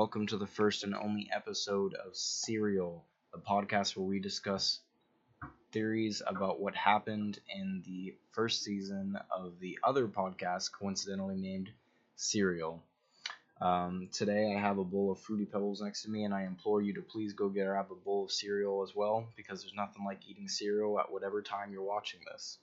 Welcome to the first and only episode of Serial, a podcast where we discuss theories about what happened in the first season of the other podcast, coincidentally named Serial. Um, today I have a bowl of Fruity Pebbles next to me, and I implore you to please go get grab a bowl of cereal as well, because there's nothing like eating cereal at whatever time you're watching this.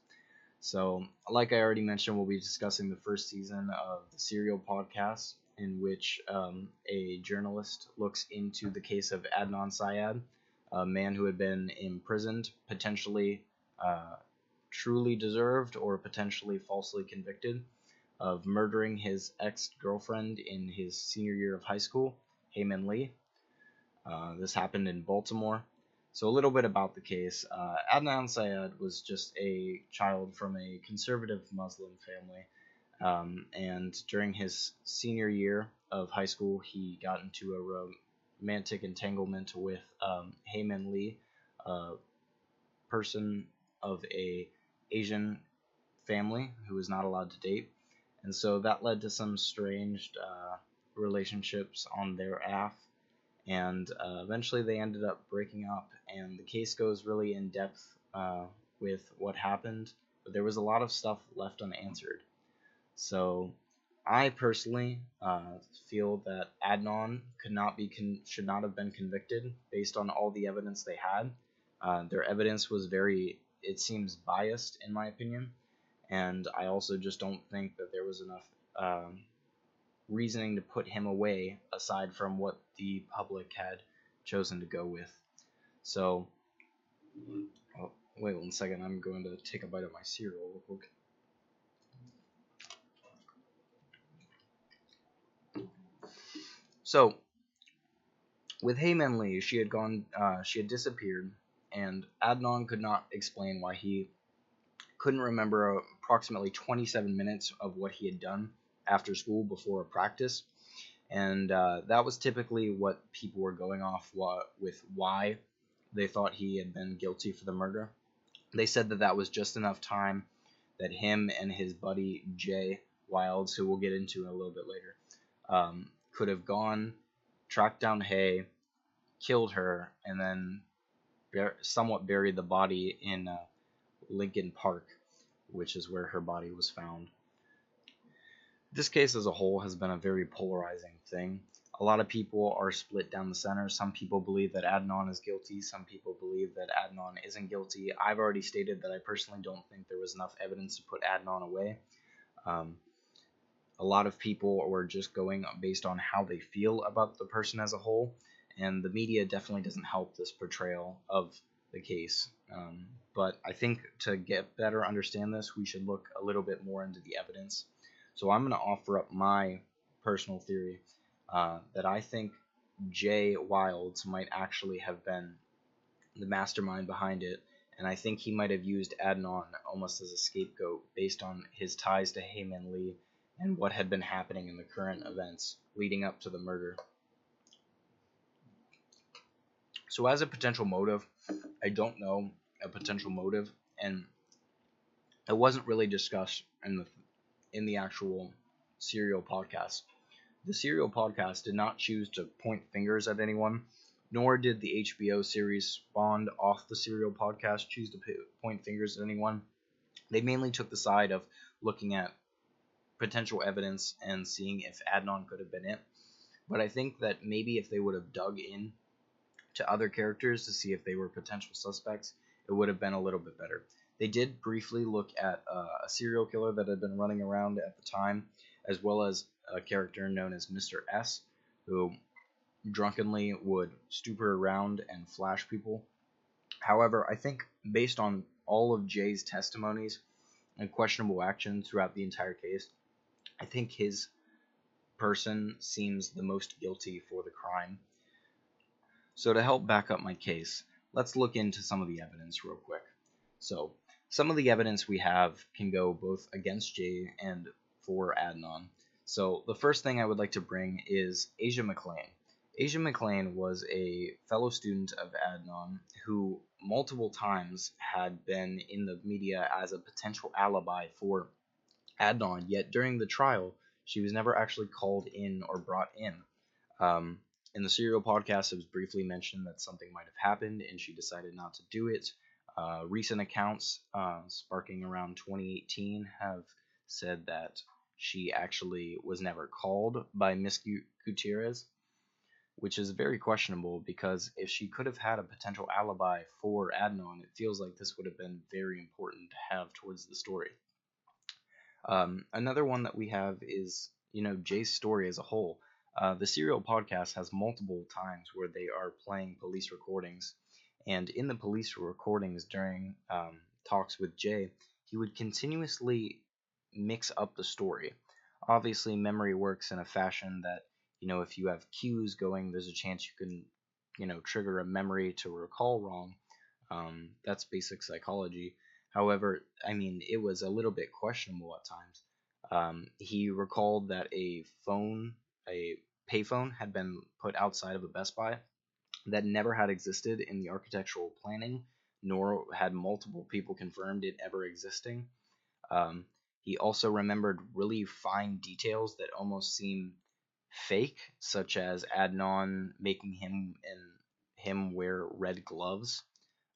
So, like I already mentioned, we'll be discussing the first season of the Serial podcast in which um, a journalist looks into the case of Adnan Syed, a man who had been imprisoned, potentially uh, truly deserved or potentially falsely convicted of murdering his ex girlfriend in his senior year of high school, Hae Min Lee. Uh, this happened in Baltimore. So, a little bit about the case. Uh, Adnan Syed was just a child from a conservative Muslim family um, and during his senior year of high school, he got into a romantic entanglement with um, Hae Min Lee, a person of a Asian family who was not allowed to date, and so that led to some strange uh, relationships on their half, and uh, eventually they ended up breaking up. And the case goes really in depth uh, with what happened, but there was a lot of stuff left unanswered. So I personally uh, feel that Adnan could not be con- should not have been convicted based on all the evidence they had. Uh, their evidence was very it seems biased in my opinion, and I also just don't think that there was enough um, reasoning to put him away aside from what the public had chosen to go with. So, oh, wait one second. I'm going to take a bite of my cereal real quick. So, with Hae Min Lee, she had gone, uh, she had disappeared, and Adnan could not explain why he couldn't remember approximately 27 minutes of what he had done after school before a practice, and uh, that was typically what people were going off with why they thought he had been guilty for the murder. They said that that was just enough time that him and his buddy Jay Wilds, who we'll get into a little bit later, um, could have gone, tracked down Hae, killed her, and then bar- somewhat buried the body in uh, Lincoln Park, which is where her body was found. This case as a whole has been a very polarizing thing. A lot of people are split down the center. Some people believe that Adnan is guilty. Some people believe that Adnan isn't guilty. I've already stated that I personally don't think there was enough evidence to put Adnan away. Um, a lot of people were just going based on how they feel about the person as a whole, and the media definitely doesn't help this portrayal of the case. Um, but I think to get better understand this, we should look a little bit more into the evidence. So I'm going to offer up my personal theory uh, that I think Jay Wilds might actually have been the mastermind behind it, and I think he might have used Adnan almost as a scapegoat based on his ties to Hae Min Lee and what had been happening in the current events leading up to the murder. So, as a potential motive, I don't know a potential motive, and it wasn't really discussed in the in the actual serial podcast. The serial podcast did not choose to point fingers at anyone, nor did the HBO series spawned off the serial podcast choose to point fingers at anyone. They mainly took the side of looking at potential evidence and seeing if Adnan could have been it. But I think that maybe if they would have dug in to other characters to see if they were potential suspects, it would have been a little bit better. They did briefly look at uh, a serial killer that had been running around at the time, as well as a character known as Mr. S, who drunkenly would stupor around and flash people. However, I think based on all of Jay's testimonies and questionable actions throughout the entire case, I think his person seems the most guilty for the crime. So, to help back up my case, let's look into some of the evidence real quick. So, some of the evidence we have can go both against Jay and for Adnan. So, the first thing I would like to bring is Asia McClain. Asia McClain was a fellow student of Adnan who multiple times had been in the media as a potential alibi for Adnan, yet during the trial, she was never actually called in or brought in. Um, in the serial podcast, it was briefly mentioned that something might have happened, and she decided not to do it. Uh, recent accounts, uh, sparking around 2018, have said that she actually was never called by Miss Gutierrez, which is very questionable because if she could have had a potential alibi for Adnan, it feels like this would have been very important to have towards the story. Um, another one that we have is, you know, Jay's story as a whole. Uh, the Serial podcast has multiple times where they are playing police recordings, and in the police recordings during um, talks with Jay, he would continuously mix up the story. Obviously, memory works in a fashion that, you know, if you have cues going, there's a chance you can, you know, trigger a memory to recall wrong. Um, that's basic psychology. However, I mean, it was a little bit questionable at times. Um, he recalled that a phone, a payphone, had been put outside of a Best Buy that never had existed in the architectural planning, nor had multiple people confirmed it ever existing. Um, he also remembered really fine details that almost seem fake, such as Adnan making him and him wear red gloves,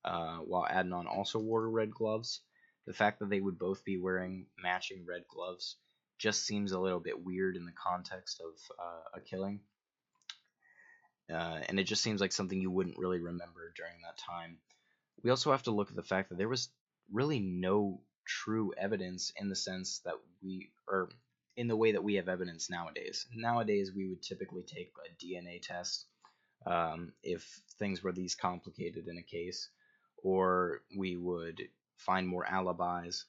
uh, while Adnan also wore red gloves. The fact that they would both be wearing matching red gloves just seems a little bit weird in the context of uh, a killing. Uh, and it just seems like something you wouldn't really remember during that time. We also have to look at the fact that there was really no true evidence in the sense that we or in the way that we have evidence nowadays. Nowadays, we would typically take a DNA test um, if things were these complicated in a case, or we would find more alibis.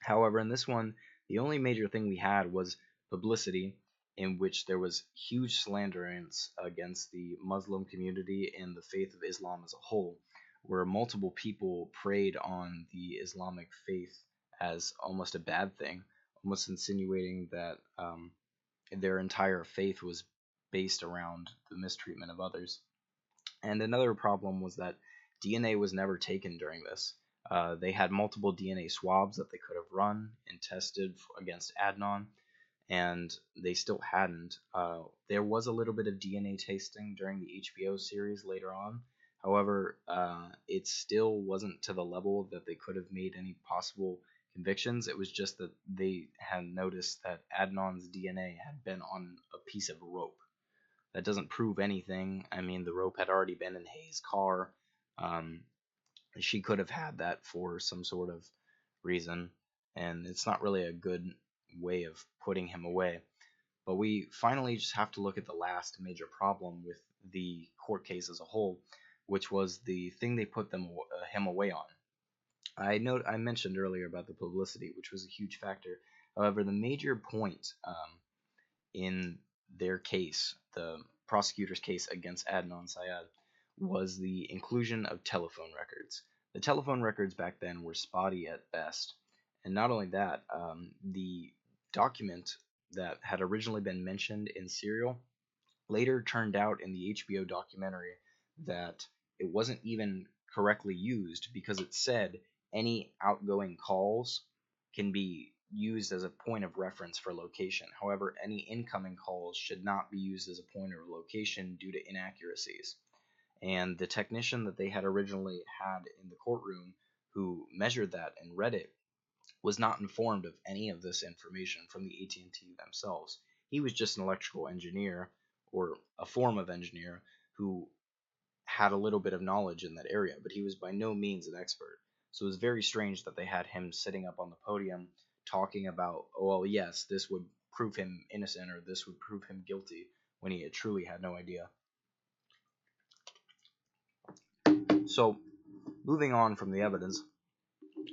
However, in this one, the only major thing we had was publicity, in which there was huge slanderance against the Muslim community and the faith of Islam as a whole where multiple people preyed on the Islamic faith as almost a bad thing, almost insinuating that um, their entire faith was based around the mistreatment of others. And another problem was that DNA was never taken during this. Uh, they had multiple DNA swabs that they could have run and tested against Adnan, and they still hadn't. Uh, there was a little bit of DNA testing during the HBO series later on, However, uh, it still wasn't to the level that they could have made any possible convictions. It was just that they had noticed that Adnan's DNA had been on a piece of rope. That doesn't prove anything. I mean, the rope had already been in Hae's car. Um, she could have had that for some sort of reason, and it's not really a good way of putting him away. But we finally just have to look at the last major problem with the court case as a whole, which was the thing they put them uh, him away on. I note I mentioned earlier about the publicity, which was a huge factor. However, the major point um, in their case, the prosecutor's case against Adnan Syed, was the inclusion of telephone records. The telephone records back then were spotty at best, and not only that, um, the document that had originally been mentioned in Serial later turned out in the HBO documentary that it wasn't even correctly used because it said any outgoing calls can be used as a point of reference for location. However, any incoming calls should not be used as a point of location due to inaccuracies. And the technician that they had originally had in the courtroom who measured that and read it was not informed of any of this information from the AT&T themselves. He was just an electrical engineer or a form of engineer who had a little bit of knowledge in that area, but he was by no means an expert. So it was very strange that they had him sitting up on the podium talking about, oh, well, yes, this would prove him innocent or this would prove him guilty when he had truly had no idea. So, moving on from the evidence,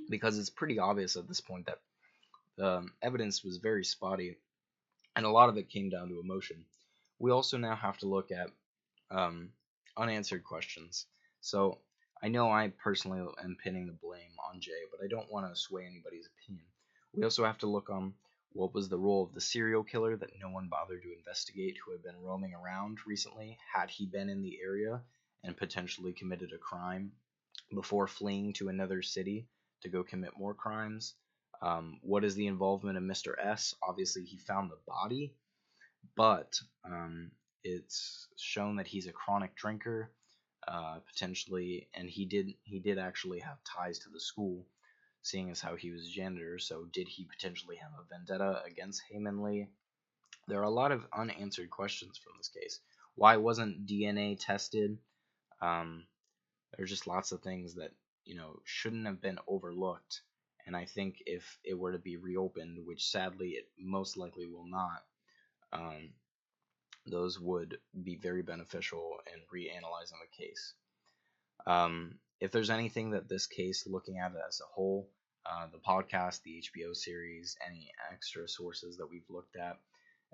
because it's pretty obvious at this point that the um, evidence was very spotty and a lot of it came down to emotion. We also now have to look at um, unanswered questions. So I know I personally am pinning the blame on Jay, but I don't want to sway anybody's opinion. We also have to look on what was the role of the serial killer that no one bothered to investigate who had been roaming around recently, had he been in the area and potentially committed a crime before fleeing to another city to go commit more crimes. Um, what is the involvement of Mr. S? Obviously, he found the body, but um, it's shown that he's a chronic drinker, uh, potentially, and he did he did actually have ties to the school, seeing as how he was a janitor. So did he potentially have a vendetta against Hae-Min Lee? There are a lot of unanswered questions from this case. Why wasn't DNA tested? Um, there's just lots of things that you know shouldn't have been overlooked. And I think if it were to be reopened, which sadly it most likely will not, um, those would be very beneficial in reanalyzing the case. Um, if there's anything that this case, looking at it as a whole, uh, the podcast, the HBO series, any extra sources that we've looked at,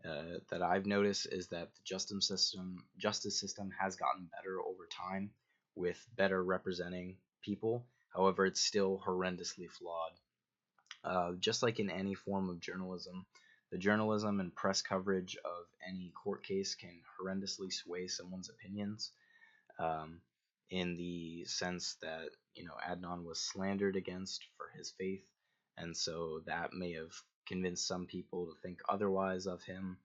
uh, that I've noticed is that the justice system, justice system has gotten better over time, with better representing people. However, it's still horrendously flawed. Uh, just like in any form of journalism, the journalism and press coverage of any court case can horrendously sway someone's opinions um, in the sense that, you know, Adnan was slandered against for his faith, and so that may have convinced some people to think otherwise of him.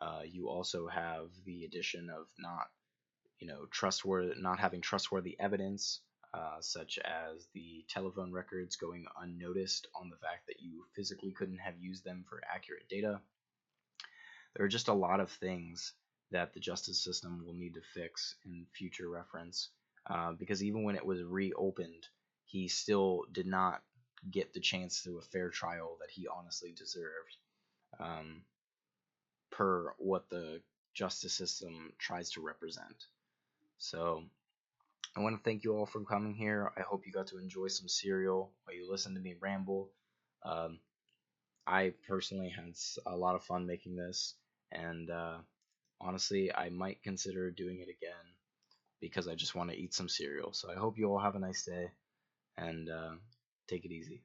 Uh, you also have the addition of not, you know, trustworthy, not having trustworthy evidence uh, such as the telephone records going unnoticed on the fact that you physically couldn't have used them for accurate data. There are just a lot of things that the justice system will need to fix in future reference uh, because even when it was reopened, he still did not get the chance to a fair trial that he honestly deserved um, per what the justice system tries to represent. So I want to thank you all for coming here. I hope you got to enjoy some cereal while you listen to me ramble. Um, I personally had a lot of fun making this, and uh, honestly, I might consider doing it again because I just want to eat some cereal. So I hope you all have a nice day and uh, take it easy.